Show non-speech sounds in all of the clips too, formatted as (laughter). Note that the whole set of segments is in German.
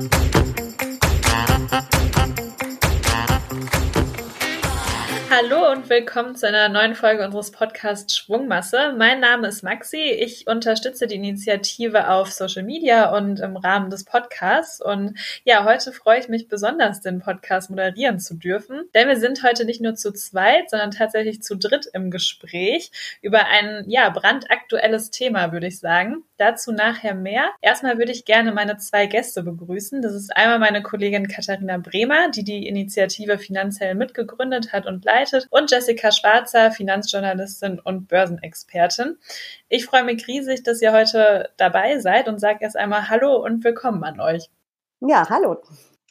Thank you. Hallo und willkommen zu einer neuen Folge unseres Podcasts Schwungmasse. Mein Name ist Maxi. Ich unterstütze die Initiative auf Social Media und im Rahmen des Podcasts. Und ja, heute freue ich mich besonders, den Podcast moderieren zu dürfen, denn wir sind heute nicht nur zu zweit, sondern tatsächlich zu dritt im Gespräch über ein ja brandaktuelles Thema, würde ich sagen. Dazu nachher mehr. Erstmal würde ich gerne meine zwei Gäste begrüßen. Das ist einmal meine Kollegin Katharina Bremer, die die Initiative finanziell mitgegründet hat und leitet, und Jessica Schwarzer, Finanzjournalistin und Börsenexpertin. Ich freue mich riesig, dass ihr heute dabei seid und sage erst einmal Hallo und willkommen an euch. Ja, hallo.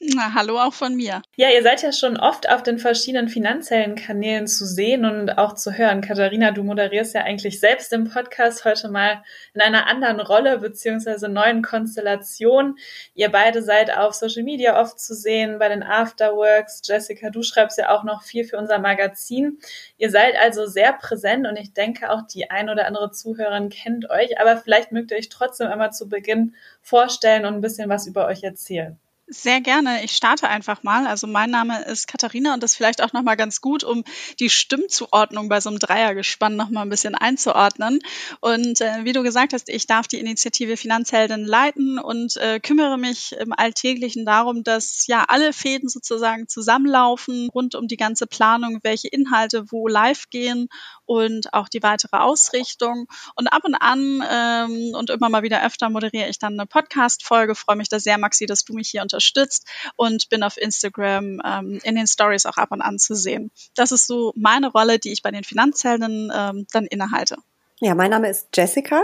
Na, hallo auch von mir. Ja, ihr seid ja schon oft auf den verschiedenen finanziellen Kanälen zu sehen und auch zu hören. Katharina, du moderierst ja eigentlich selbst im Podcast heute mal in einer anderen Rolle beziehungsweise neuen Konstellation. Ihr beide seid auf Social Media oft zu sehen bei den Afterworks. Jessica, du schreibst ja auch noch viel für unser Magazin. Ihr seid also sehr präsent und ich denke auch die ein oder andere Zuhörerin kennt euch, aber vielleicht mögt ihr euch trotzdem einmal zu Beginn vorstellen und ein bisschen was über euch erzählen. Sehr gerne. Ich starte einfach mal. Also mein Name ist Katharina und das vielleicht auch nochmal ganz gut, um die Stimmzuordnung bei so einem Dreiergespann nochmal ein bisschen einzuordnen. Und äh, wie du gesagt hast, ich darf die Initiative Finanzhelden leiten und äh, kümmere mich im Alltäglichen darum, dass ja alle Fäden sozusagen zusammenlaufen rund um die ganze Planung, welche Inhalte wo live gehen und auch die weitere Ausrichtung. Und ab und an ähm, und immer mal wieder öfter moderiere ich dann eine Podcast-Folge. Freue mich da sehr, Maxi, dass du mich hier unterstützt unterstützt und bin auf Instagram ähm, in den Stories auch ab und an zu sehen. Das ist so meine Rolle, die ich bei den Finanzhelden ähm, dann innehalte. Ja, mein Name ist Jessica.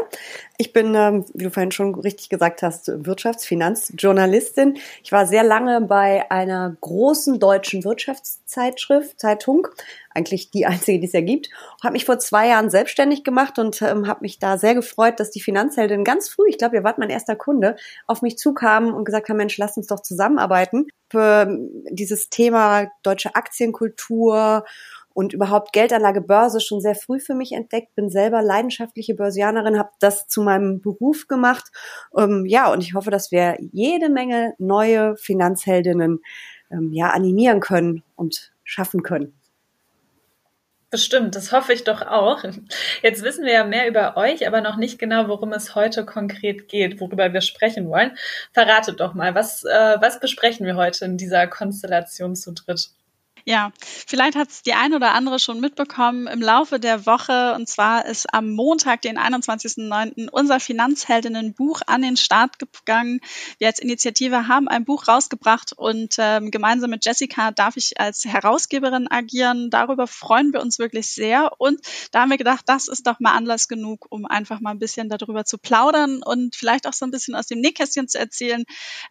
Ich bin, ähm, wie du vorhin schon richtig gesagt hast, Wirtschafts-, Finanzjournalistin. Ich war sehr lange bei einer großen deutschen Wirtschaftszeitschrift, Zeitung, eigentlich die einzige, die es ja gibt. Habe mich vor zwei Jahren selbstständig gemacht und ähm, habe mich da sehr gefreut, dass die Finanzheldin ganz früh, ich glaube, ihr wart mein erster Kunde, auf mich zukamen und gesagt haben, Mensch, lass uns doch zusammenarbeiten für ähm, dieses Thema deutsche Aktienkultur und überhaupt Geldanlage Börse schon sehr früh für mich entdeckt, bin selber leidenschaftliche Börsianerin, habe das zu meinem Beruf gemacht. Ähm, ja, und ich hoffe, dass wir jede Menge neue Finanzheldinnen ähm, ja animieren können und schaffen können. Bestimmt, das hoffe ich doch auch. Jetzt wissen wir ja mehr über euch, aber noch nicht genau, worum es heute konkret geht, worüber wir sprechen wollen. Verratet doch mal, was, äh, was besprechen wir heute in dieser Konstellation zu dritt? Ja, vielleicht hat es die ein oder andere schon mitbekommen im Laufe der Woche. Und zwar ist am Montag, den 21.09., unser Finanzheldinnenbuch an den Start gegangen. Wir als Initiative haben ein Buch rausgebracht und ähm, gemeinsam mit Jessica darf ich als Herausgeberin agieren. Darüber freuen wir uns wirklich sehr. Und da haben wir gedacht, das ist doch mal Anlass genug, um einfach mal ein bisschen darüber zu plaudern und vielleicht auch so ein bisschen aus dem Nähkästchen zu erzählen,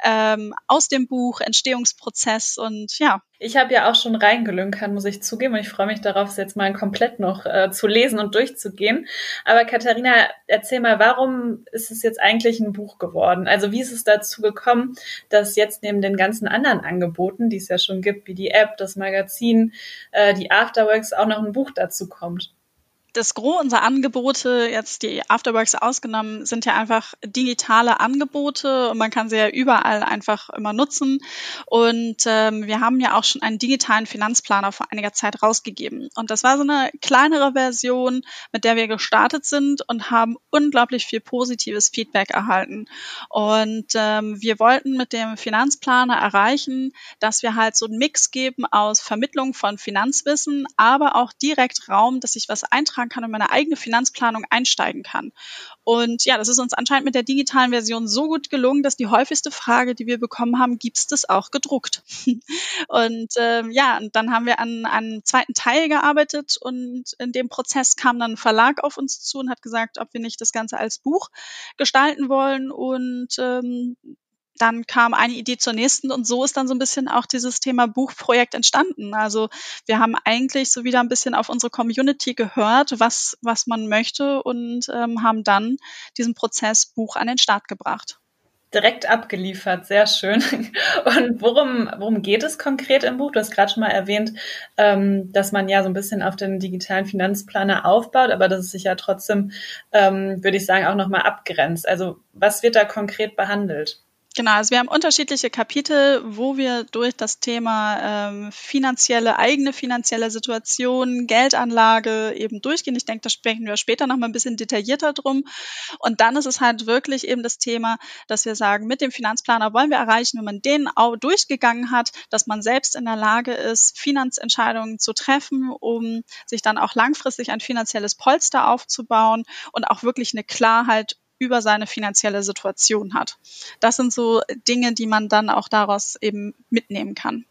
ähm, aus dem Buch, Entstehungsprozess und ja. Ich habe ja auch schon reingelünkert, muss ich zugeben. Und ich freue mich darauf, es jetzt mal komplett noch äh, zu lesen und durchzugehen. Aber Katharina, erzähl mal, warum ist es jetzt eigentlich ein Buch geworden? Also wie ist es dazu gekommen, dass jetzt neben den ganzen anderen Angeboten, die es ja schon gibt, wie die App, das Magazin, äh, die Afterworks, auch noch ein Buch dazu kommt? Das Gros unserer Angebote, jetzt die Afterworks ausgenommen, sind ja einfach digitale Angebote und man kann sie ja überall einfach immer nutzen. Und ähm, wir haben ja auch schon einen digitalen Finanzplaner vor einiger Zeit rausgegeben. Und das war so eine kleinere Version, mit der wir gestartet sind und haben unglaublich viel positives Feedback erhalten. Und ähm, wir wollten mit dem Finanzplaner erreichen, dass wir halt so einen Mix geben aus Vermittlung von Finanzwissen, aber auch direkt Raum, dass ich was eintragen eintragen kann und meine eigene Finanzplanung einsteigen kann. Und ja, das ist uns anscheinend mit der digitalen Version so gut gelungen, dass die häufigste Frage, die wir bekommen haben, gibt es das auch gedruckt? (laughs) und ähm, ja, und dann haben wir an einem zweiten Teil gearbeitet und in dem Prozess kam dann ein Verlag auf uns zu und hat gesagt, ob wir nicht das Ganze als Buch gestalten wollen. Und ähm, dann kam eine Idee zur nächsten und so ist dann so ein bisschen auch dieses Thema Buchprojekt entstanden. Also wir haben eigentlich so wieder ein bisschen auf unsere Community gehört, was, was man möchte und ähm, haben dann diesen Prozess Buch an den Start gebracht. Direkt abgeliefert, sehr schön. (laughs) Und worum, worum geht es konkret im Buch? Du hast gerade schon mal erwähnt, ähm, dass man ja so ein bisschen auf den digitalen Finanzplaner aufbaut, aber dass es sich ja trotzdem, ähm, würde ich sagen, auch nochmal abgrenzt. Also was wird da konkret behandelt? Genau, also wir haben unterschiedliche Kapitel, wo wir durch das Thema ähm, finanzielle, eigene finanzielle Situation, Geldanlage eben durchgehen. Ich denke, da sprechen wir später noch mal ein bisschen detaillierter drum. Und dann ist es halt wirklich eben das Thema, dass wir sagen, mit dem Finanzplaner wollen wir erreichen, wenn man den auch durchgegangen hat, dass man selbst in der Lage ist, Finanzentscheidungen zu treffen, um sich dann auch langfristig ein finanzielles Polster aufzubauen und auch wirklich eine Klarheit über seine finanzielle Situation hat. Das sind so Dinge, die man dann auch daraus eben mitnehmen kann.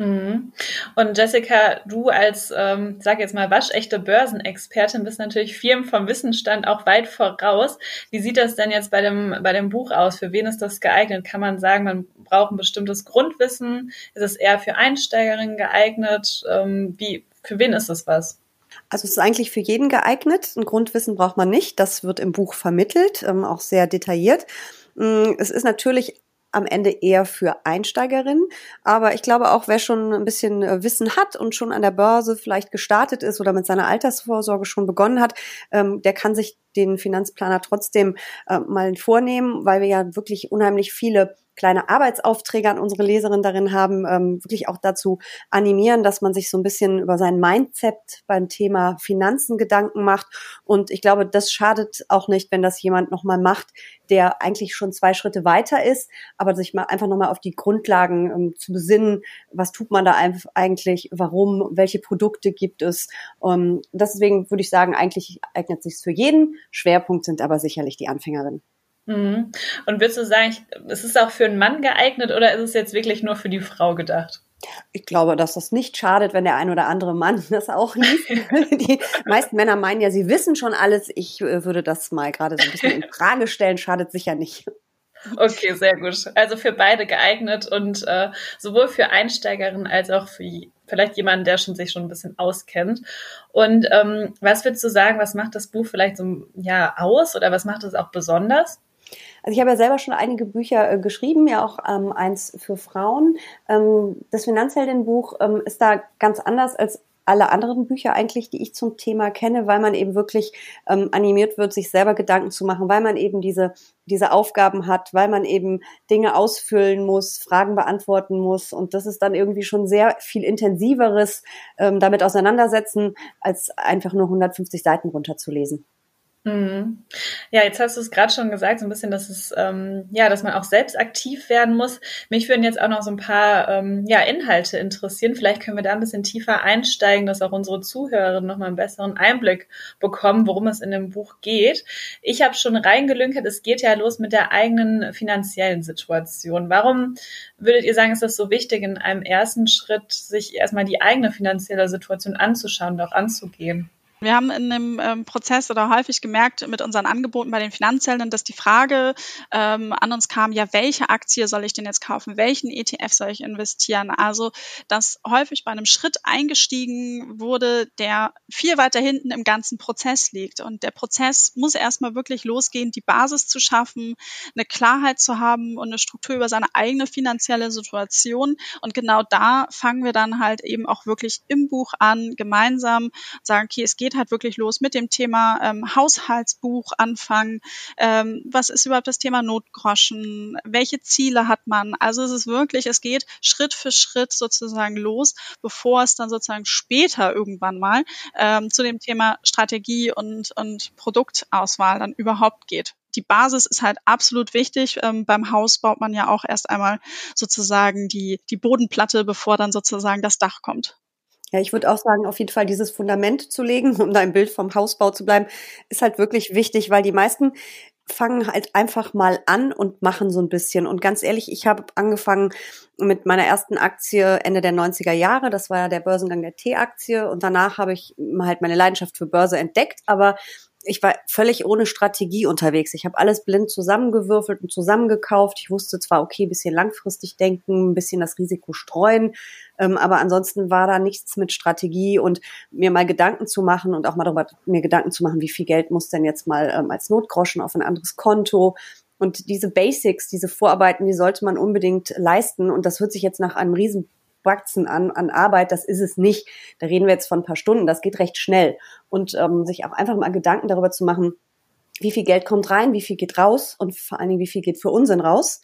Mhm. Und Jessica, du als, ähm, sag jetzt mal, waschechte Börsenexpertin bist natürlich Firmen vom Wissensstand auch weit voraus. Wie sieht das denn jetzt bei dem, bei dem Buch aus? Für wen ist das geeignet? Kann man sagen, man braucht ein bestimmtes Grundwissen? Ist es eher für Einsteigerinnen geeignet? Ähm, wie, für wen ist es was? Also es ist eigentlich für jeden geeignet. Ein Grundwissen braucht man nicht. Das wird im Buch vermittelt, ähm, auch sehr detailliert. Mm, es ist natürlich am Ende eher für Einsteigerinnen. Aber ich glaube auch, wer schon ein bisschen äh, Wissen hat und schon an der Börse vielleicht gestartet ist oder mit seiner Altersvorsorge schon begonnen hat, ähm, der kann sich den Finanzplaner trotzdem äh, mal vornehmen, weil wir ja wirklich unheimlich viele kleine Arbeitsaufträge an unsere Leserin darin haben, ähm, wirklich auch dazu animieren, dass man sich so ein bisschen über sein Mindset beim Thema Finanzen Gedanken macht. Und ich glaube, das schadet auch nicht, wenn das jemand nochmal macht, der eigentlich schon zwei Schritte weiter ist, aber sich mal einfach nochmal auf die Grundlagen ähm, zu besinnen, was tut man da eigentlich, warum, welche Produkte gibt es. Ähm, deswegen würde ich sagen, eigentlich eignet sich für jeden. Schwerpunkt sind aber sicherlich die Anfängerinnen. Mhm. Und würdest du sagen, ist es auch für einen Mann geeignet oder ist es jetzt wirklich nur für die Frau gedacht? Ich glaube, dass das nicht schadet, wenn der ein oder andere Mann (laughs) das auch liest. (laughs) Die meisten Männer meinen ja, sie wissen schon alles. Ich äh, würde das mal gerade so ein bisschen in Frage stellen, schadet sicher nicht. Okay, sehr gut. Also für beide geeignet und äh, sowohl für Einsteigerinnen als auch für vielleicht jemanden, der schon sich schon ein bisschen auskennt. Und ähm, was würdest du sagen, was macht das Buch vielleicht so ja aus oder was macht es auch besonders? Also ich habe ja selber schon einige Bücher äh, geschrieben, ja auch ähm, eins für Frauen. Ähm, das Finanzheldenbuch ähm, ist da ganz anders als alle anderen Bücher eigentlich, die ich zum Thema kenne, weil man eben wirklich ähm, animiert wird, sich selber Gedanken zu machen, weil man eben diese, diese Aufgaben hat, weil man eben Dinge ausfüllen muss, Fragen beantworten muss. Und das ist dann irgendwie schon sehr viel intensiveres ähm, damit auseinandersetzen, als einfach nur 150 Seiten runterzulesen. Mhm. Ja, jetzt hast du es gerade schon gesagt, so ein bisschen, dass es ähm, ja, dass man auch selbst aktiv werden muss. Mich würden jetzt auch noch so ein paar ähm, ja Inhalte interessieren. Vielleicht können wir da ein bisschen tiefer einsteigen, dass auch unsere Zuhörerinnen noch mal einen besseren Einblick bekommen, worum es in dem Buch geht. Ich habe schon reingelünkert, es geht ja los mit der eigenen finanziellen Situation. Warum würdet ihr sagen, ist das so wichtig, in einem ersten Schritt sich erstmal die eigene finanzielle Situation anzuschauen und auch anzugehen? Wir haben in dem ähm, Prozess oder häufig gemerkt mit unseren Angeboten bei den Finanzhelden, dass die Frage ähm, an uns kam, ja, welche Aktie soll ich denn jetzt kaufen? Welchen ETF soll ich investieren? Also, dass häufig bei einem Schritt eingestiegen wurde, der viel weiter hinten im ganzen Prozess liegt. Und der Prozess muss erstmal wirklich losgehen, die Basis zu schaffen, eine Klarheit zu haben und eine Struktur über seine eigene finanzielle Situation. Und genau da fangen wir dann halt eben auch wirklich im Buch an, gemeinsam sagen, okay, es geht geht halt wirklich los mit dem Thema ähm, Haushaltsbuch anfangen. Ähm, was ist überhaupt das Thema Notgroschen? Welche Ziele hat man? Also es ist wirklich, es geht Schritt für Schritt sozusagen los, bevor es dann sozusagen später irgendwann mal ähm, zu dem Thema Strategie und, und Produktauswahl dann überhaupt geht die Basis ist halt absolut wichtig. Ähm, beim Haus baut man ja auch erst einmal sozusagen die, die Bodenplatte, bevor dann sozusagen das Dach kommt. Ja, ich würde auch sagen, auf jeden Fall dieses Fundament zu legen, um da im Bild vom Hausbau zu bleiben, ist halt wirklich wichtig, weil die meisten fangen halt einfach mal an und machen so ein bisschen. Und ganz ehrlich, ich habe angefangen mit meiner ersten Aktie Ende der 90er Jahre. Das war ja der Börsengang der T-Aktie. Und danach habe ich halt meine Leidenschaft für Börse entdeckt. Aber ich war völlig ohne Strategie unterwegs. Ich habe alles blind zusammengewürfelt und zusammengekauft. Ich wusste zwar, okay, bisschen langfristig denken, ein bisschen das Risiko streuen, ähm, aber ansonsten war da nichts mit Strategie und mir mal Gedanken zu machen und auch mal darüber mir Gedanken zu machen, wie viel Geld muss denn jetzt mal ähm, als Notgroschen auf ein anderes Konto. Und diese Basics, diese Vorarbeiten, die sollte man unbedingt leisten. Und das wird sich jetzt nach einem riesen Batzen an, an Arbeit, das ist es nicht. Da reden wir jetzt von ein paar Stunden, das geht recht schnell. Und ähm, sich auch einfach mal Gedanken darüber zu machen, wie viel Geld kommt rein, wie viel geht raus und vor allen Dingen, wie viel geht für Unsinn raus.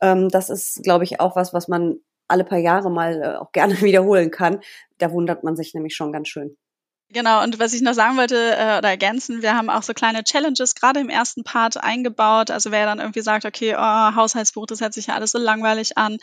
Ähm, das ist, glaube ich, auch was, was man alle paar Jahre mal äh, auch gerne (laughs) wiederholen kann. Da wundert man sich nämlich schon ganz schön. Genau, und was ich noch sagen wollte äh, oder ergänzen, wir haben auch so kleine Challenges gerade im ersten Part eingebaut. Also wer dann irgendwie sagt, okay, oh, Haushaltsbuch, das hört sich ja alles so langweilig an.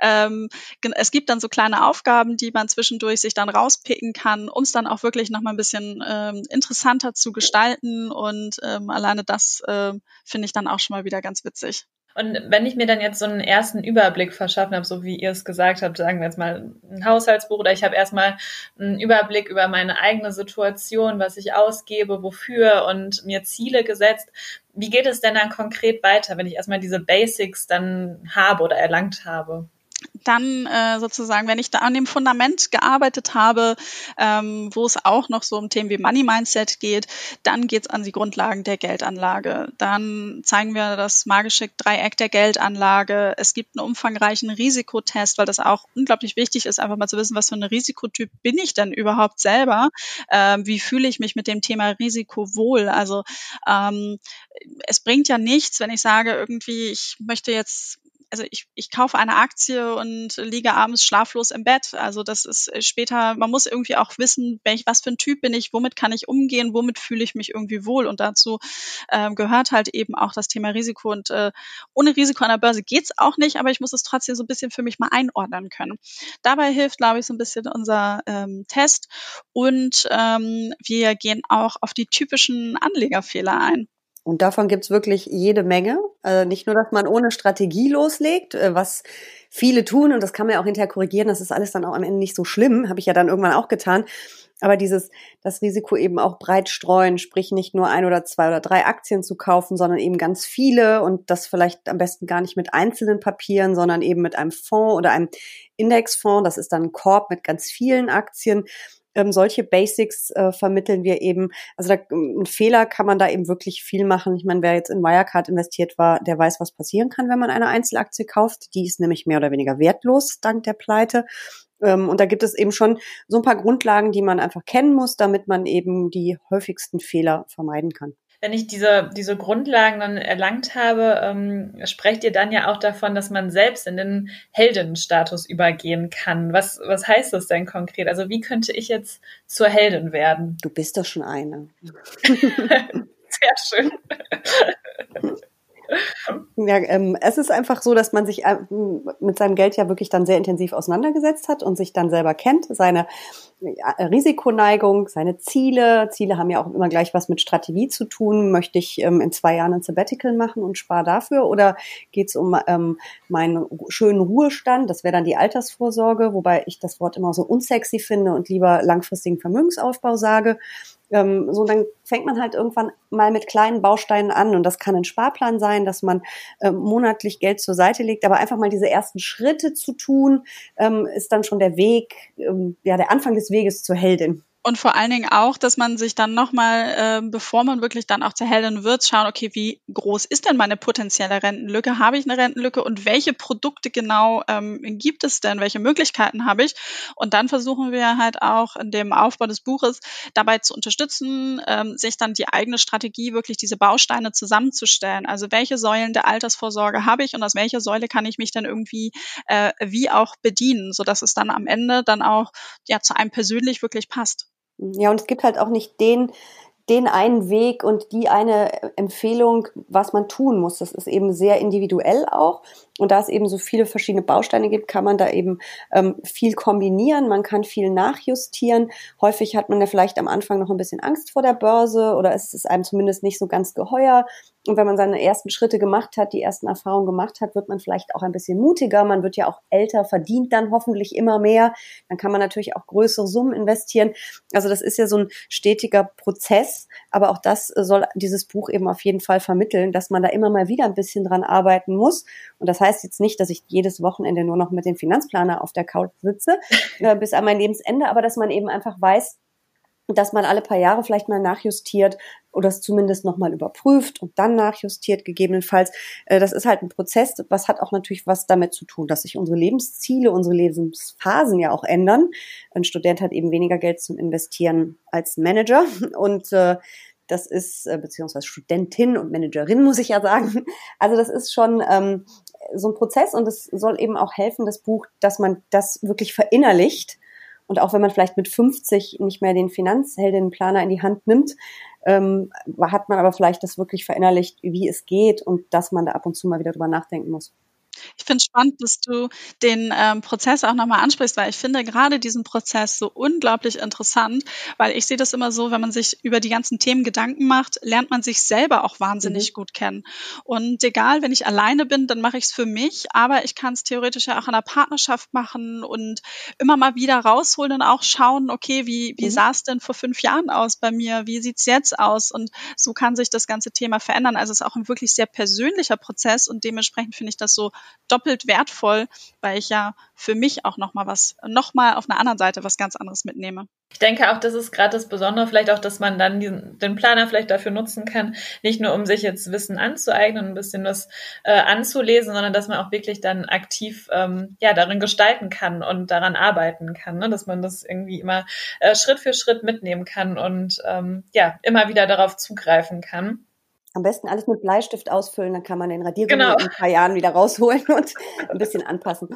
Ähm, es gibt dann so kleine Aufgaben, die man zwischendurch sich dann rauspicken kann, um es dann auch wirklich nochmal ein bisschen ähm, interessanter zu gestalten. Und ähm, alleine das äh, finde ich dann auch schon mal wieder ganz witzig. Und wenn ich mir dann jetzt so einen ersten Überblick verschaffen habe, so wie ihr es gesagt habt, sagen wir jetzt mal ein Haushaltsbuch oder ich habe erstmal einen Überblick über meine eigene Situation, was ich ausgebe, wofür und mir Ziele gesetzt. Wie geht es denn dann konkret weiter, wenn ich erstmal diese Basics dann habe oder erlangt habe? Dann äh, sozusagen, wenn ich da an dem Fundament gearbeitet habe, ähm, wo es auch noch so um Themen wie Money Mindset geht, dann geht's an die Grundlagen der Geldanlage. Dann zeigen wir das magische Dreieck der Geldanlage. Es gibt einen umfangreichen Risikotest, weil das auch unglaublich wichtig ist, einfach mal zu wissen, was für ein Risikotyp bin ich denn überhaupt selber? Ähm, wie fühle ich mich mit dem Thema Risiko wohl? Also ähm, es bringt ja nichts, wenn ich sage, irgendwie, ich möchte jetzt also ich, ich kaufe eine Aktie und liege abends schlaflos im Bett. Also das ist äh, später, man muss irgendwie auch wissen, welch, was für ein Typ bin ich, womit kann ich umgehen, womit fühle ich mich irgendwie wohl. Und dazu ähm, gehört halt eben auch das Thema Risiko. Und äh, ohne Risiko an der Börse geht's auch nicht, aber ich muss es trotzdem so ein bisschen für mich mal einordnen können. Dabei hilft, glaube ich, so ein bisschen unser ähm, Test. Und ähm, wir gehen auch auf die typischen Anlegerfehler ein. Und davon gibt's wirklich jede Menge. Also nicht nur, dass man ohne Strategie loslegt, äh, was viele tun, und das kann man ja auch hinterher korrigieren, das ist alles dann auch am Ende nicht so schlimm, habe ich ja dann irgendwann auch getan. Aber dieses, das Risiko eben auch breit streuen, sprich nicht nur ein oder zwei oder drei Aktien zu kaufen, sondern eben ganz viele und das vielleicht am besten gar nicht mit einzelnen Papieren, sondern eben mit einem Fonds oder einem Indexfonds. Das ist dann ein Korb mit ganz vielen Aktien ähm, solche Basics äh, vermitteln wir eben. Also da, ein Fehler kann man da eben wirklich viel machen. Ich meine, wer jetzt in Wirecard investiert war, der weiß, was passieren kann, wenn man eine Einzelaktie kauft. Die ist nämlich mehr oder weniger wertlos dank der Pleite. Ähm, und da gibt es eben schon so ein paar Grundlagen, die man einfach kennen muss, damit man eben die häufigsten Fehler vermeiden kann wenn ich diese, diese Grundlagen dann erlangt habe, ähm, sprecht ihr dann ja auch davon, dass man selbst in den Heldenstatus übergehen kann. Was, was heißt das denn konkret? Also wie könnte ich jetzt zur Heldin werden? Du bist doch schon eine. (laughs) Sehr schön. (laughs) Ja, ähm, es ist einfach so, dass man sich äh, mit seinem Geld ja wirklich dann sehr intensiv auseinandergesetzt hat und sich dann selber kennt, seine äh, Risikoneigung, seine Ziele. Ziele haben ja auch immer gleich was mit Strategie zu tun. Möchte ich ähm, in zwei Jahren ein Sabbatical machen und spare dafür? Oder geht es um ähm, meinen schönen Ruhestand? Das wäre dann die Altersvorsorge, wobei ich das Wort immer so unsexy finde und lieber langfristigen Vermögensaufbau sage. Ähm, so, dann fängt man halt irgendwann mal mit kleinen Bausteinen an und das kann ein Sparplan sein, dass man ähm, monatlich Geld zur Seite legt, aber einfach mal diese ersten Schritte zu tun, ähm, ist dann schon der Weg, ähm, ja, der Anfang des Weges zur Heldin. Und vor allen Dingen auch, dass man sich dann nochmal, äh, bevor man wirklich dann auch zur Heldin wird, schauen, okay, wie groß ist denn meine potenzielle Rentenlücke? Habe ich eine Rentenlücke und welche Produkte genau ähm, gibt es denn? Welche Möglichkeiten habe ich? Und dann versuchen wir halt auch in dem Aufbau des Buches dabei zu unterstützen, ähm, sich dann die eigene Strategie, wirklich diese Bausteine zusammenzustellen. Also welche Säulen der Altersvorsorge habe ich und aus welcher Säule kann ich mich dann irgendwie äh, wie auch bedienen, sodass es dann am Ende dann auch ja zu einem persönlich wirklich passt. Ja, und es gibt halt auch nicht den, den einen Weg und die eine Empfehlung, was man tun muss. Das ist eben sehr individuell auch. Und da es eben so viele verschiedene Bausteine gibt, kann man da eben ähm, viel kombinieren. Man kann viel nachjustieren. Häufig hat man ja vielleicht am Anfang noch ein bisschen Angst vor der Börse oder es ist einem zumindest nicht so ganz geheuer. Und wenn man seine ersten Schritte gemacht hat, die ersten Erfahrungen gemacht hat, wird man vielleicht auch ein bisschen mutiger. Man wird ja auch älter, verdient dann hoffentlich immer mehr. Dann kann man natürlich auch größere Summen investieren. Also das ist ja so ein stetiger Prozess. Aber auch das soll dieses Buch eben auf jeden Fall vermitteln, dass man da immer mal wieder ein bisschen dran arbeiten muss. Und das heißt jetzt nicht, dass ich jedes Wochenende nur noch mit dem Finanzplaner auf der Couch sitze, (laughs) äh, bis an mein Lebensende, aber dass man eben einfach weiß, dass man alle paar Jahre vielleicht mal nachjustiert oder es zumindest nochmal überprüft und dann nachjustiert gegebenenfalls. Äh, das ist halt ein Prozess, was hat auch natürlich was damit zu tun, dass sich unsere Lebensziele, unsere Lebensphasen ja auch ändern. Ein Student hat eben weniger Geld zum Investieren als ein Manager (laughs) und äh, das ist, äh, beziehungsweise Studentin und Managerin, muss ich ja sagen. Also das ist schon ähm, so ein Prozess und es soll eben auch helfen, das Buch, dass man das wirklich verinnerlicht. Und auch wenn man vielleicht mit 50 nicht mehr den Finanzheldinnenplaner in die Hand nimmt, ähm, hat man aber vielleicht das wirklich verinnerlicht, wie es geht und dass man da ab und zu mal wieder drüber nachdenken muss. Ich finde spannend, dass du den ähm, Prozess auch nochmal ansprichst, weil ich finde gerade diesen Prozess so unglaublich interessant, weil ich sehe das immer so, wenn man sich über die ganzen Themen Gedanken macht, lernt man sich selber auch wahnsinnig mhm. gut kennen. Und egal, wenn ich alleine bin, dann mache ich es für mich, aber ich kann es theoretisch ja auch in einer Partnerschaft machen und immer mal wieder rausholen und auch schauen, okay, wie, wie mhm. sah es denn vor fünf Jahren aus bei mir? Wie sieht es jetzt aus? Und so kann sich das ganze Thema verändern. Also es ist auch ein wirklich sehr persönlicher Prozess und dementsprechend finde ich das so doppelt wertvoll, weil ich ja für mich auch noch mal was, noch mal auf einer anderen Seite was ganz anderes mitnehme. Ich denke auch, das ist gerade das Besondere, vielleicht auch, dass man dann diesen, den Planer vielleicht dafür nutzen kann, nicht nur um sich jetzt Wissen anzueignen und ein bisschen was äh, anzulesen, sondern dass man auch wirklich dann aktiv ähm, ja darin gestalten kann und daran arbeiten kann, ne? dass man das irgendwie immer äh, Schritt für Schritt mitnehmen kann und ähm, ja immer wieder darauf zugreifen kann. Am besten alles mit Bleistift ausfüllen, dann kann man den Radiergummi genau. in ein paar Jahren wieder rausholen (laughs) und ein bisschen anpassen.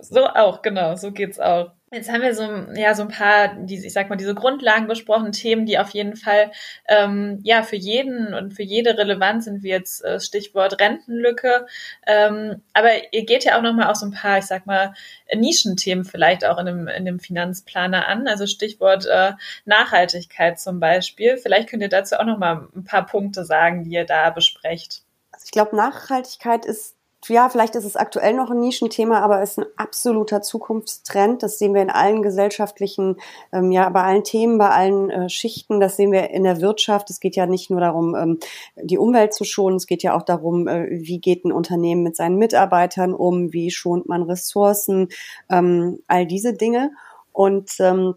So auch, genau, so geht's auch. Jetzt haben wir so, ja, so ein paar, ich sag mal, diese Grundlagen besprochen, Themen, die auf jeden Fall ähm, ja für jeden und für jede relevant sind, wie jetzt äh, Stichwort Rentenlücke. Ähm, aber ihr geht ja auch nochmal auf so ein paar, ich sag mal, Nischenthemen vielleicht auch in dem, in dem Finanzplaner an. Also Stichwort äh, Nachhaltigkeit zum Beispiel. Vielleicht könnt ihr dazu auch nochmal ein paar Punkte sagen, die ihr da besprecht. Also ich glaube, Nachhaltigkeit ist ja, vielleicht ist es aktuell noch ein Nischenthema, aber ist ein absoluter Zukunftstrend. Das sehen wir in allen gesellschaftlichen, ähm, ja, bei allen Themen, bei allen äh, Schichten. Das sehen wir in der Wirtschaft. Es geht ja nicht nur darum, ähm, die Umwelt zu schonen. Es geht ja auch darum, äh, wie geht ein Unternehmen mit seinen Mitarbeitern um? Wie schont man Ressourcen? Ähm, all diese Dinge. Und ähm,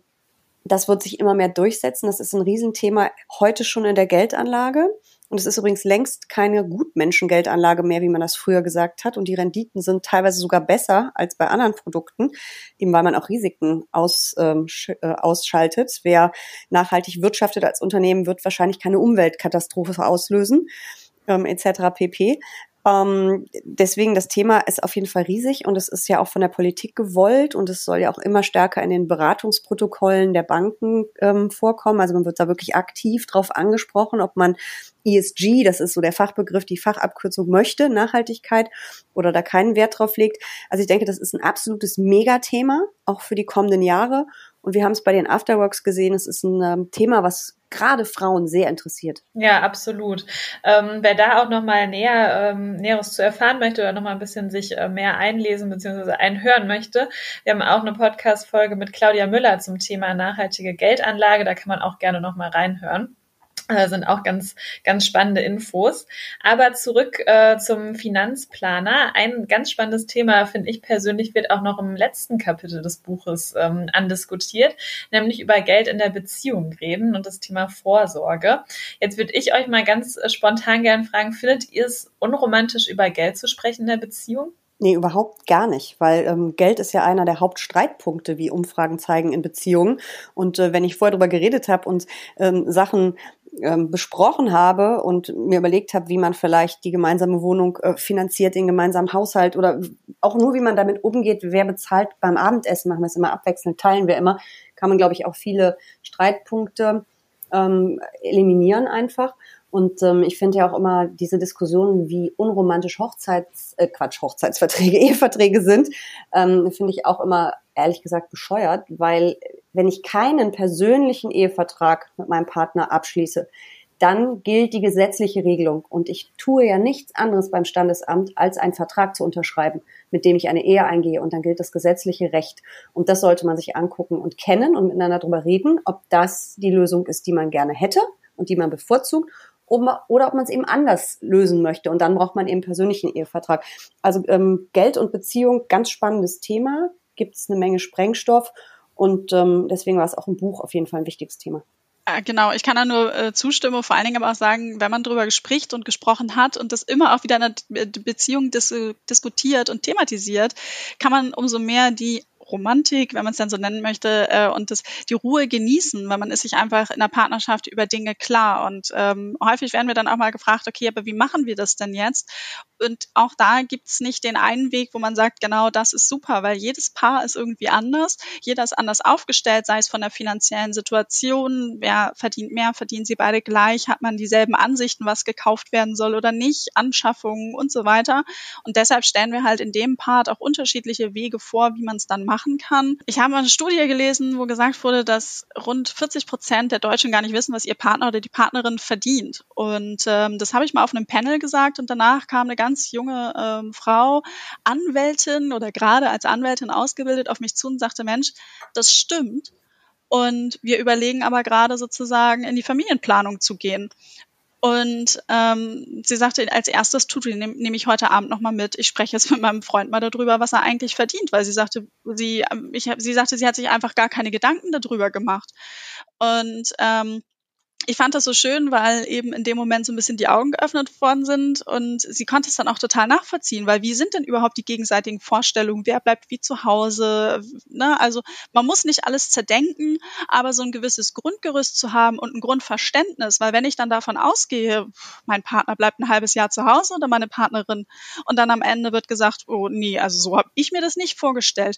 das wird sich immer mehr durchsetzen. Das ist ein Riesenthema heute schon in der Geldanlage. Und es ist übrigens längst keine Gutmenschengeldanlage mehr, wie man das früher gesagt hat. Und die Renditen sind teilweise sogar besser als bei anderen Produkten, eben weil man auch Risiken aus, ähm, äh, ausschaltet. Wer nachhaltig wirtschaftet als Unternehmen, wird wahrscheinlich keine Umweltkatastrophe auslösen, ähm, etc. pp. Ähm, deswegen das Thema ist auf jeden Fall riesig und es ist ja auch von der Politik gewollt und es soll ja auch immer stärker in den Beratungsprotokollen der Banken ähm, vorkommen. Also man wird da wirklich aktiv drauf angesprochen, ob man ESG, das ist so der Fachbegriff, die Fachabkürzung möchte, Nachhaltigkeit oder da keinen Wert drauf legt. Also ich denke, das ist ein absolutes Megathema, auch für die kommenden Jahre. Und wir haben es bei den Afterworks gesehen, es ist ein ähm, Thema, was gerade Frauen sehr interessiert. Ja, absolut. Ähm, wer da auch nochmal näher, ähm, Näheres zu erfahren möchte oder nochmal ein bisschen sich äh, mehr einlesen bzw. einhören möchte, wir haben auch eine Podcast-Folge mit Claudia Müller zum Thema nachhaltige Geldanlage. Da kann man auch gerne nochmal reinhören. Äh, sind auch ganz, ganz spannende Infos. Aber zurück äh, zum Finanzplaner. Ein ganz spannendes Thema, finde ich persönlich, wird auch noch im letzten Kapitel des Buches ähm, andiskutiert, nämlich über Geld in der Beziehung reden und das Thema Vorsorge. Jetzt würde ich euch mal ganz äh, spontan gern fragen, findet ihr es unromantisch, über Geld zu sprechen in der Beziehung? Nee, überhaupt gar nicht, weil ähm, Geld ist ja einer der Hauptstreitpunkte, wie Umfragen zeigen in Beziehungen. Und äh, wenn ich vorher darüber geredet habe und ähm, Sachen ähm, besprochen habe und mir überlegt habe, wie man vielleicht die gemeinsame Wohnung äh, finanziert, den gemeinsamen Haushalt oder auch nur, wie man damit umgeht, wer bezahlt beim Abendessen, machen wir es immer abwechselnd, teilen wir immer, kann man, glaube ich, auch viele Streitpunkte ähm, eliminieren einfach. Und ähm, ich finde ja auch immer diese Diskussionen, wie unromantisch Hochzeits, äh, Quatsch, Hochzeitsverträge, (laughs) Eheverträge sind, ähm, finde ich auch immer ehrlich gesagt bescheuert, weil wenn ich keinen persönlichen Ehevertrag mit meinem Partner abschließe, dann gilt die gesetzliche Regelung. Und ich tue ja nichts anderes beim Standesamt, als einen Vertrag zu unterschreiben, mit dem ich eine Ehe eingehe. Und dann gilt das gesetzliche Recht. Und das sollte man sich angucken und kennen und miteinander darüber reden, ob das die Lösung ist, die man gerne hätte und die man bevorzugt. Oder ob man es eben anders lösen möchte. Und dann braucht man eben persönlichen Ehevertrag. Also ähm, Geld und Beziehung, ganz spannendes Thema. Gibt es eine Menge Sprengstoff. Und ähm, deswegen war es auch im Buch auf jeden Fall ein wichtiges Thema. Genau, ich kann da nur äh, zustimmen, vor allen Dingen aber auch sagen, wenn man darüber spricht und gesprochen hat und das immer auch wieder in der Beziehung dis diskutiert und thematisiert, kann man umso mehr die Romantik, wenn man es dann so nennen möchte, äh, und das, die Ruhe genießen, weil man ist sich einfach in der Partnerschaft über Dinge klar. Und ähm, häufig werden wir dann auch mal gefragt, okay, aber wie machen wir das denn jetzt? Und auch da gibt's nicht den einen Weg, wo man sagt, genau das ist super, weil jedes Paar ist irgendwie anders, jeder ist anders aufgestellt, sei es von der finanziellen Situation, wer verdient mehr, verdienen sie beide gleich, hat man dieselben Ansichten, was gekauft werden soll oder nicht, Anschaffungen und so weiter. Und deshalb stellen wir halt in dem Part auch unterschiedliche Wege vor, wie man es dann machen kann. Ich habe eine Studie gelesen, wo gesagt wurde, dass rund 40 Prozent der Deutschen gar nicht wissen, was ihr Partner oder die Partnerin verdient. Und ähm, das habe ich mal auf einem Panel gesagt und danach kam eine ganz junge ähm, Frau, Anwältin oder gerade als Anwältin ausgebildet, auf mich zu und sagte, Mensch, das stimmt. Und wir überlegen aber gerade sozusagen in die Familienplanung zu gehen. Und ähm, sie sagte, als erstes tut nehme nehm ich heute Abend nochmal mit. Ich spreche jetzt mit meinem Freund mal darüber, was er eigentlich verdient, weil sie sagte, sie, ähm, ich, sie sagte, sie hat sich einfach gar keine Gedanken darüber gemacht. Und ähm, ich fand das so schön, weil eben in dem Moment so ein bisschen die Augen geöffnet worden sind und sie konnte es dann auch total nachvollziehen, weil wie sind denn überhaupt die gegenseitigen Vorstellungen? Wer bleibt wie zu Hause? Ne? Also man muss nicht alles zerdenken, aber so ein gewisses Grundgerüst zu haben und ein Grundverständnis, weil wenn ich dann davon ausgehe, mein Partner bleibt ein halbes Jahr zu Hause oder meine Partnerin und dann am Ende wird gesagt, oh nee, also so habe ich mir das nicht vorgestellt,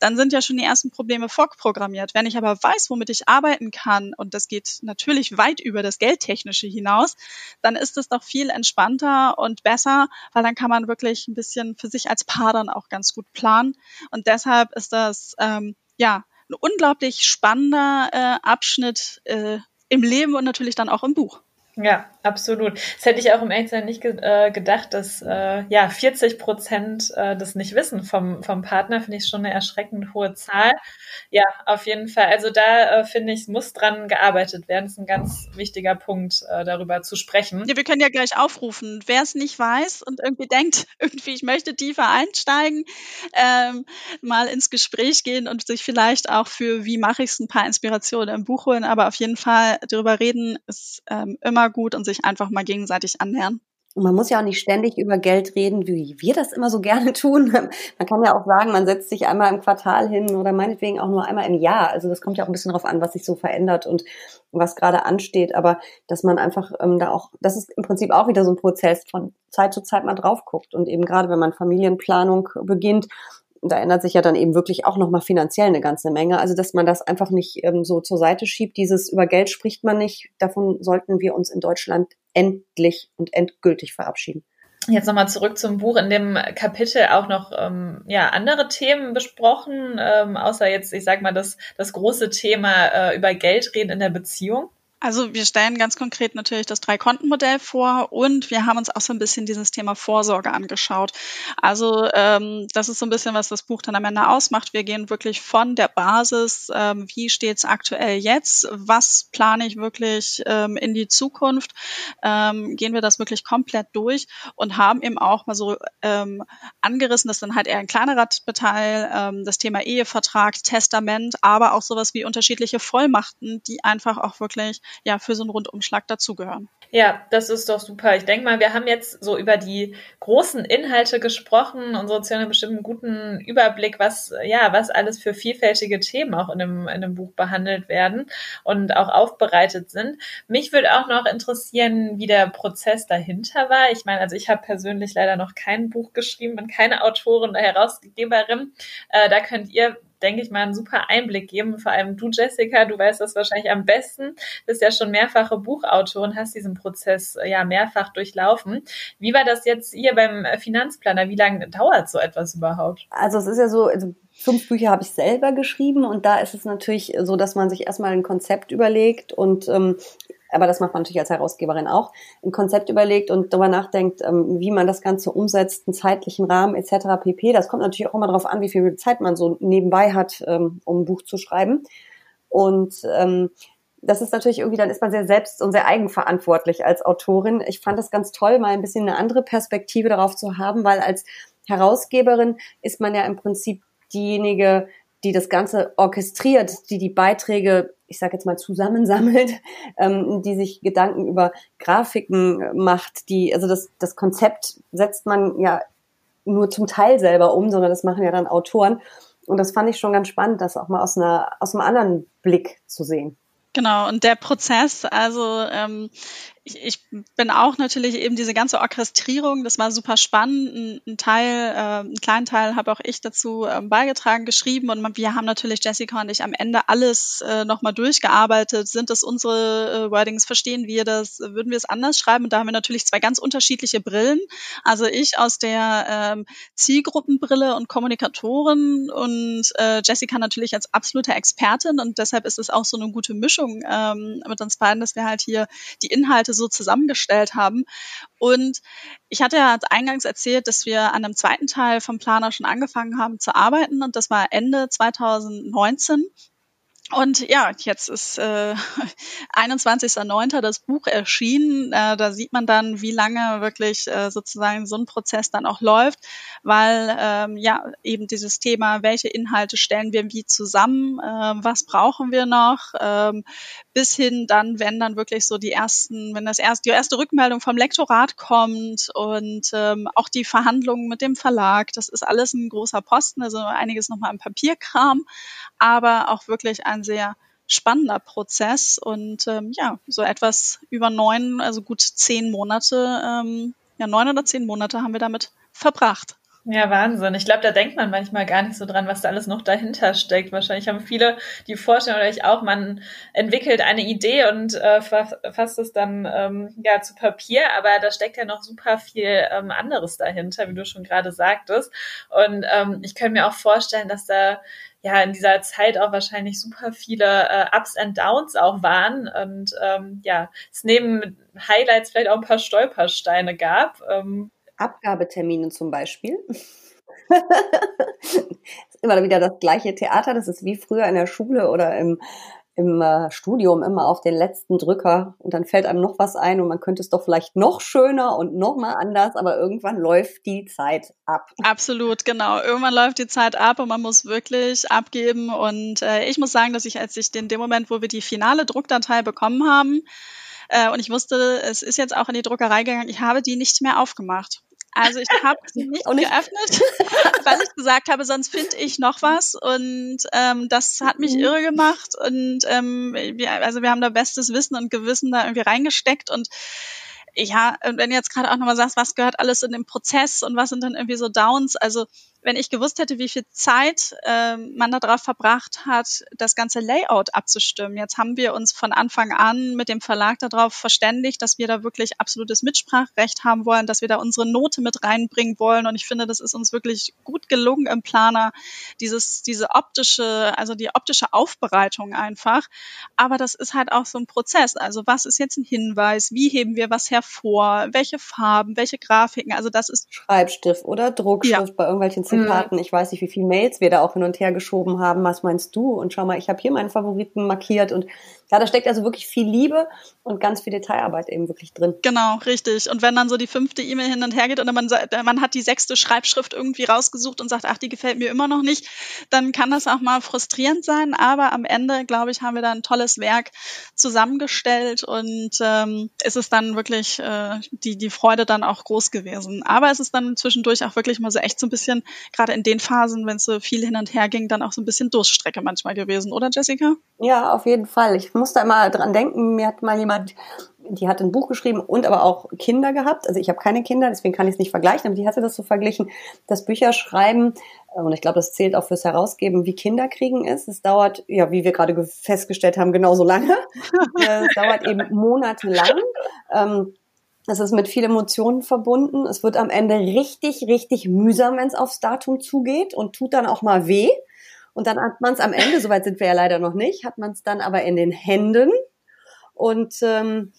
dann sind ja schon die ersten Probleme vorprogrammiert. Wenn ich aber weiß, womit ich arbeiten kann und das geht natürlich weit über das Geldtechnische hinaus, dann ist es doch viel entspannter und besser, weil dann kann man wirklich ein bisschen für sich als Paar dann auch ganz gut planen. Und deshalb ist das ähm, ja ein unglaublich spannender äh, Abschnitt äh, im Leben und natürlich dann auch im Buch. Ja, absolut. Das hätte ich auch im Echtsein nicht ge äh, gedacht, dass äh, ja 40 Prozent äh, das nicht wissen vom, vom Partner, finde ich schon eine erschreckend hohe Zahl. Ja, auf jeden Fall. Also da äh, finde ich, muss dran gearbeitet werden. Das ist ein ganz wichtiger Punkt, äh, darüber zu sprechen. Ja, wir können ja gleich aufrufen. Wer es nicht weiß und irgendwie denkt, (laughs) irgendwie ich möchte tiefer einsteigen, ähm, mal ins Gespräch gehen und sich vielleicht auch für wie mache ich es ein paar Inspirationen im Buch holen, aber auf jeden Fall darüber reden ist ähm, immer gut und sich einfach mal gegenseitig annähern. Und man muss ja auch nicht ständig über Geld reden, wie wir das immer so gerne tun. (laughs) Man kann ja auch sagen, man setzt sich einmal im Quartal hin oder meinetwegen auch nur einmal im Jahr. Also das kommt ja auch ein bisschen darauf an, was sich so verändert und was gerade ansteht. Aber dass man einfach ähm, da auch, das ist im Prinzip auch wieder so ein Prozess von Zeit zu Zeit mal drauf guckt. Und eben gerade wenn man Familienplanung beginnt, da ändert sich ja dann eben wirklich auch nochmal finanziell eine ganze Menge. Also dass man das einfach nicht ähm, so zur Seite schiebt. Dieses über Geld spricht man nicht. Davon sollten wir uns in Deutschland endlich und endgültig verabschieden. Jetzt nochmal zurück zum Buch. In dem Kapitel auch noch ähm, ja andere Themen besprochen, ähm, außer jetzt, ich sag mal, das, das große Thema äh, über Geld reden in der Beziehung. Also wir stellen ganz konkret natürlich das Drei-Konten-Modell vor und wir haben uns auch so ein bisschen dieses Thema Vorsorge angeschaut. Also ähm, das ist so ein bisschen, was das Buch dann am Ende ausmacht. Wir gehen wirklich von der Basis, ähm, wie steht es aktuell jetzt, was plane ich wirklich ähm, in die Zukunft, ähm, gehen wir das wirklich komplett durch und haben eben auch mal so ähm, angerissen, das ist dann halt eher ein kleinerer Teil, ähm, das Thema Ehevertrag, Testament, aber auch sowas wie unterschiedliche Vollmachten, die einfach auch wirklich ja für so einen Rundumschlag dazugehören. Ja, das ist doch super. Ich denke mal, wir haben jetzt so über die großen Inhalte gesprochen und so zu einem bestimmten guten Überblick, was, ja, was alles für vielfältige Themen auch in dem, in dem Buch behandelt werden und auch aufbereitet sind. Mich würde auch noch interessieren, wie der Prozess dahinter war. Ich meine, also ich habe persönlich leider noch kein Buch geschrieben und keine Autorin oder Herausgeberin. Äh, da könnt ihr denke ich mal, einen super Einblick geben. Vor allem du, Jessica, du weißt das wahrscheinlich am besten. Bist ja schon mehrfache Buchautorin, hast diesen Prozess äh, ja mehrfach durchlaufen. Wie war das jetzt hier beim Finanzplaner? Wie lange dauert so etwas überhaupt? Also es ist ja so, also fünf Bücher habe ich selber geschrieben und da ist es natürlich so, dass man sich erstmal ein Konzept überlegt und ähm, aber das macht man natürlich als Herausgeberin auch, ein Konzept überlegt und darüber nachdenkt, ähm, wie man das Ganze umsetzt, einen zeitlichen Rahmen etc. pp. Das kommt natürlich auch immer darauf an, wie viel Zeit man so nebenbei hat, ähm, um ein Buch zu schreiben. Und ähm, das ist natürlich irgendwie, dann ist man sehr selbst und sehr eigenverantwortlich als Autorin. Ich fand das ganz toll, mal ein bisschen eine andere Perspektive darauf zu haben, weil als Herausgeberin ist man ja im Prinzip diejenige, die das Ganze orchestriert, die die Beiträge, ich sage jetzt mal, zusammensammelt, (laughs) ähm, die sich Gedanken über Grafiken macht, die, also das, das Konzept setzt man ja nur zum Teil selber um, sondern das machen ja dann Autoren. Und das fand ich schon ganz spannend, das auch mal aus, einer, aus einem anderen Blick zu sehen. Genau, und der Prozess, also ähm, ich, ich bin auch natürlich eben diese ganze Orchestrierung, das war super spannend. Ein, ein Teil, äh, einen kleinen Teil habe auch ich dazu ähm, beigetragen, geschrieben und wir haben natürlich Jessica und ich am Ende alles äh, nochmal durchgearbeitet. Sind das unsere äh, Wordings? Verstehen wir das? Würden wir es anders schreiben? Und da haben wir natürlich zwei ganz unterschiedliche Brillen. Also ich aus der ähm, Zielgruppenbrille und Kommunikatorin und äh, Jessica natürlich als absolute Expertin und deshalb ist es auch so eine gute Mischung ähm, mit uns beiden, dass wir halt hier die Inhalte so zusammengestellt haben. Und ich hatte ja eingangs erzählt, dass wir an einem zweiten Teil vom Planer schon angefangen haben zu arbeiten und das war Ende 2019. Und ja, jetzt ist äh, (laughs) 21.09. das Buch erschienen. Äh, da sieht man dann, wie lange wirklich äh, sozusagen so ein Prozess dann auch läuft, weil ähm, ja eben dieses Thema, welche Inhalte stellen wir wie zusammen, äh, was brauchen wir noch, ähm, bis hin dann, wenn dann wirklich so die ersten, wenn das erst die erste Rückmeldung vom Lektorat kommt und ähm, auch die Verhandlungen mit dem Verlag, das ist alles ein großer Posten, also einiges nochmal im Papierkram, aber auch wirklich ein sehr spannender Prozess und ähm, ja, so etwas über neun, also gut zehn Monate, ähm, ja neun oder zehn Monate haben wir damit verbracht. Ja, Wahnsinn. Ich glaube, da denkt man manchmal gar nicht so dran, was da alles noch dahinter steckt. Wahrscheinlich haben viele die Vorstellung, oder ich auch, man entwickelt eine Idee und äh, fasst es dann ähm, ja zu Papier, aber da steckt ja noch super viel ähm, anderes dahinter, wie du schon gerade sagtest. Und ähm, ich könnte mir auch vorstellen, dass da ja in dieser Zeit auch wahrscheinlich super viele äh, Ups and Downs auch waren und ähm, ja, es neben Highlights vielleicht auch ein paar Stolpersteine gab. Ähm, Abgabetermine zum Beispiel. (laughs) immer wieder das gleiche Theater. Das ist wie früher in der Schule oder im, im äh, Studium immer auf den letzten Drücker und dann fällt einem noch was ein und man könnte es doch vielleicht noch schöner und noch mal anders, aber irgendwann läuft die Zeit ab. Absolut, genau. Irgendwann läuft die Zeit ab und man muss wirklich abgeben und äh, ich muss sagen, dass ich als ich in dem Moment, wo wir die finale Druckdatei bekommen haben, äh, und ich wusste, es ist jetzt auch in die Druckerei gegangen, ich habe die nicht mehr aufgemacht. Also ich habe sie (laughs) nicht, nicht, geöffnet, (laughs) weil ich gesagt habe, sonst finde ich noch was. Und ähm, das hat mich mhm. irre gemacht. Und ähm, wir, also wir haben da bestes Wissen und Gewissen da irgendwie reingesteckt. Und ja, und wenn du jetzt gerade auch nochmal sagst, was gehört alles in den Prozess und was sind dann irgendwie so Downs, also wenn ich gewusst hätte, wie viel Zeit äh, man darauf verbracht hat, das ganze Layout abzustimmen. Jetzt haben wir uns von Anfang an mit dem Verlag darauf verständigt, dass wir da wirklich absolutes Mitspracherecht haben wollen, dass wir da unsere Note mit reinbringen wollen. Und ich finde, das ist uns wirklich gut gelungen im Planer, dieses, diese optische, also die optische Aufbereitung einfach. Aber das ist halt auch so ein Prozess. Also was ist jetzt ein Hinweis? Wie heben wir was hervor? Welche Farben? Welche Grafiken? Also das ist Schreibstift oder Druckschrift ja. bei irgendwelchen Zitaten. Mhm. Ich weiß nicht, wie viele Mails wir da auch hin und her geschoben haben. Was meinst du? Und schau mal, ich habe hier meinen Favoriten markiert und ja, da steckt also wirklich viel Liebe und ganz viel Detailarbeit eben wirklich drin. Genau, richtig. Und wenn dann so die fünfte E-Mail hin und her geht und man, man hat die sechste Schreibschrift irgendwie rausgesucht und sagt, ach, die gefällt mir immer noch nicht, dann kann das auch mal frustrierend sein. Aber am Ende, glaube ich, haben wir da ein tolles Werk zusammengestellt und ähm, ist es dann wirklich äh, die, die Freude dann auch groß gewesen. Aber es ist dann zwischendurch auch wirklich mal so echt so ein bisschen, gerade in den Phasen, wenn es so viel hin und her ging, dann auch so ein bisschen Durststrecke manchmal gewesen, oder Jessica? Ja, auf jeden Fall. Ich muss da immer dran denken, mir hat mal jemand, die hat ein Buch geschrieben und aber auch Kinder gehabt. Also ich habe keine Kinder, deswegen kann ich es nicht vergleichen, aber die hatte das so verglichen, das Bücherschreiben, äh, und ich glaube, das zählt auch fürs Herausgeben, wie Kinder kriegen ist. Es dauert, ja, wie wir gerade festgestellt haben, genauso lange. (laughs) Es dauert eben monatelang. Ähm, es ist mit viel Emotionen verbunden. Es wird am Ende richtig, richtig mühsam, wenn es aufs Datum zugeht und tut dann auch mal weh. Und dann hat man es am Ende, soweit sind wir ja leider noch nicht, hat man es dann aber in den Händen. Und ähm,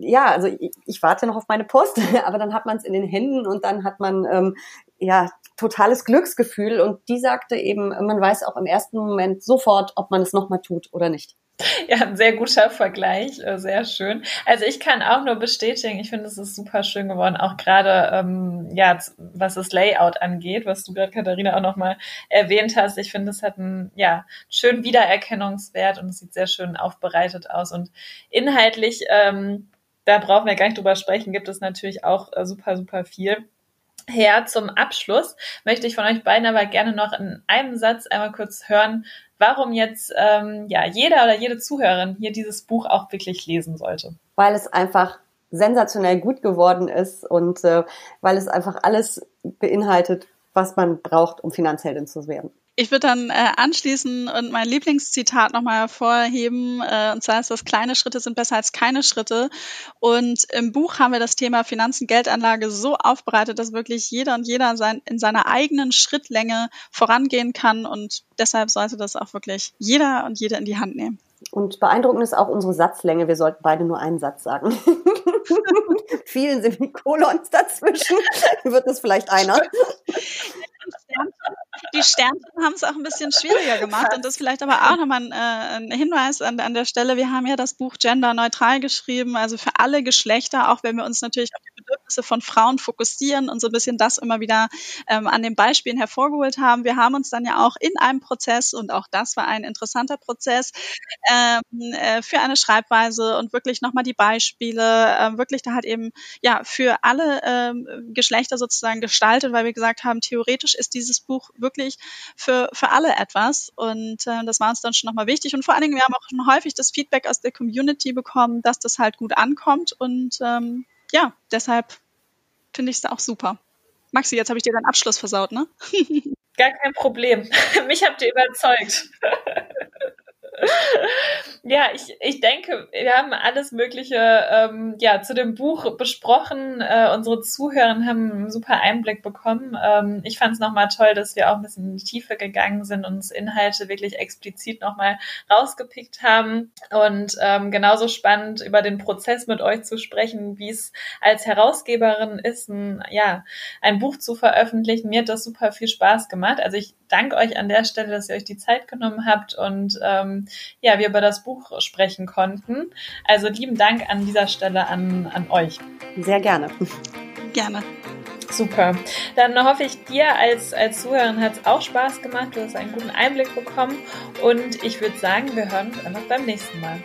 ja, also ich, ich warte noch auf meine Post, (laughs) aber dann hat man es in den Händen und dann hat man ähm, ja totales Glücksgefühl. Und die sagte eben, man weiß auch im ersten Moment sofort, ob man es nochmal tut oder nicht. (laughs) Ja, ein sehr guter Vergleich, äh, sehr schön. Also ich kann auch nur bestätigen, ich finde, es ist super schön geworden, auch gerade ähm, ja, was das Layout angeht, was du gerade Katharina auch nochmal erwähnt hast. Ich finde, es hat einen ja schönen Wiedererkennungswert und es sieht sehr schön aufbereitet aus und inhaltlich, ähm, da brauchen wir gar nicht drüber sprechen, gibt es natürlich auch äh, super super viel. Her zum Abschluss möchte ich von euch beiden aber gerne noch in einem Satz einmal kurz hören, warum jetzt ähm, ja jeder oder jede Zuhörerin hier dieses Buch auch wirklich lesen sollte. Weil es einfach sensationell gut geworden ist und äh, weil es einfach alles beinhaltet, was man braucht, um Finanzheldin zu werden. Ich würde dann äh, anschließen und mein Lieblingszitat nochmal hervorheben. Äh, und zwar ist das, kleine Schritte sind besser als keine Schritte. Und im Buch haben wir das Thema Finanzen, Geldanlage so aufbereitet, dass wirklich jeder und jeder sein, in seiner eigenen Schrittlänge vorangehen kann. Und deshalb sollte das auch wirklich jeder und jede in die Hand nehmen. Und beeindruckend ist auch unsere Satzlänge. Wir sollten beide nur einen Satz sagen. (laughs) Vielen Semikolons dazwischen. Wird es vielleicht einer? Die Sternchen haben es auch ein bisschen schwieriger gemacht und das vielleicht aber auch nochmal ein, äh, ein Hinweis an, an der Stelle. Wir haben ja das Buch genderneutral geschrieben, also für alle Geschlechter, auch wenn wir uns natürlich auf die Bedürfnisse von Frauen fokussieren und so ein bisschen das immer wieder ähm, an den Beispielen hervorgeholt haben. Wir haben uns dann ja auch in einem Prozess, und auch das war ein interessanter Prozess, ähm, äh, für eine Schreibweise und wirklich nochmal die Beispiele, äh, wirklich da halt eben ja für alle ähm, Geschlechter sozusagen gestaltet, weil wir gesagt haben, theoretisch ist dieses Buch wirklich für, für alle etwas. Und äh, das war uns dann schon nochmal wichtig. Und vor allen Dingen, wir haben auch schon häufig das Feedback aus der Community bekommen, dass das halt gut ankommt. Und ähm, ja, deshalb finde ich es auch super. Maxi, jetzt habe ich dir deinen Abschluss versaut, ne? Gar kein Problem. (laughs) Mich habt ihr überzeugt. (laughs) ja, ich, ich denke, wir haben alles Mögliche ähm, ja, zu dem Buch besprochen. Äh, unsere Zuhörer haben einen super Einblick bekommen. Ähm, ich fand es nochmal toll, dass wir auch ein bisschen in die Tiefe gegangen sind und uns Inhalte wirklich explizit nochmal rausgepickt haben. Und ähm, genauso spannend über den Prozess mit euch zu sprechen, wie es als Herausgeberin ist, ein, ja, ein Buch zu veröffentlichen. Mir hat das super viel Spaß gemacht. Also ich danke euch an der Stelle, dass ihr euch die Zeit genommen habt und ähm, ja, wir über das Buch sprechen konnten. Also lieben Dank an dieser Stelle an, an euch. Sehr gerne. Gerne. Super. Dann hoffe ich, dir als, als Zuhörerin hat es auch Spaß gemacht. Du hast einen guten Einblick bekommen. Und ich würde sagen, wir hören uns einfach beim nächsten Mal.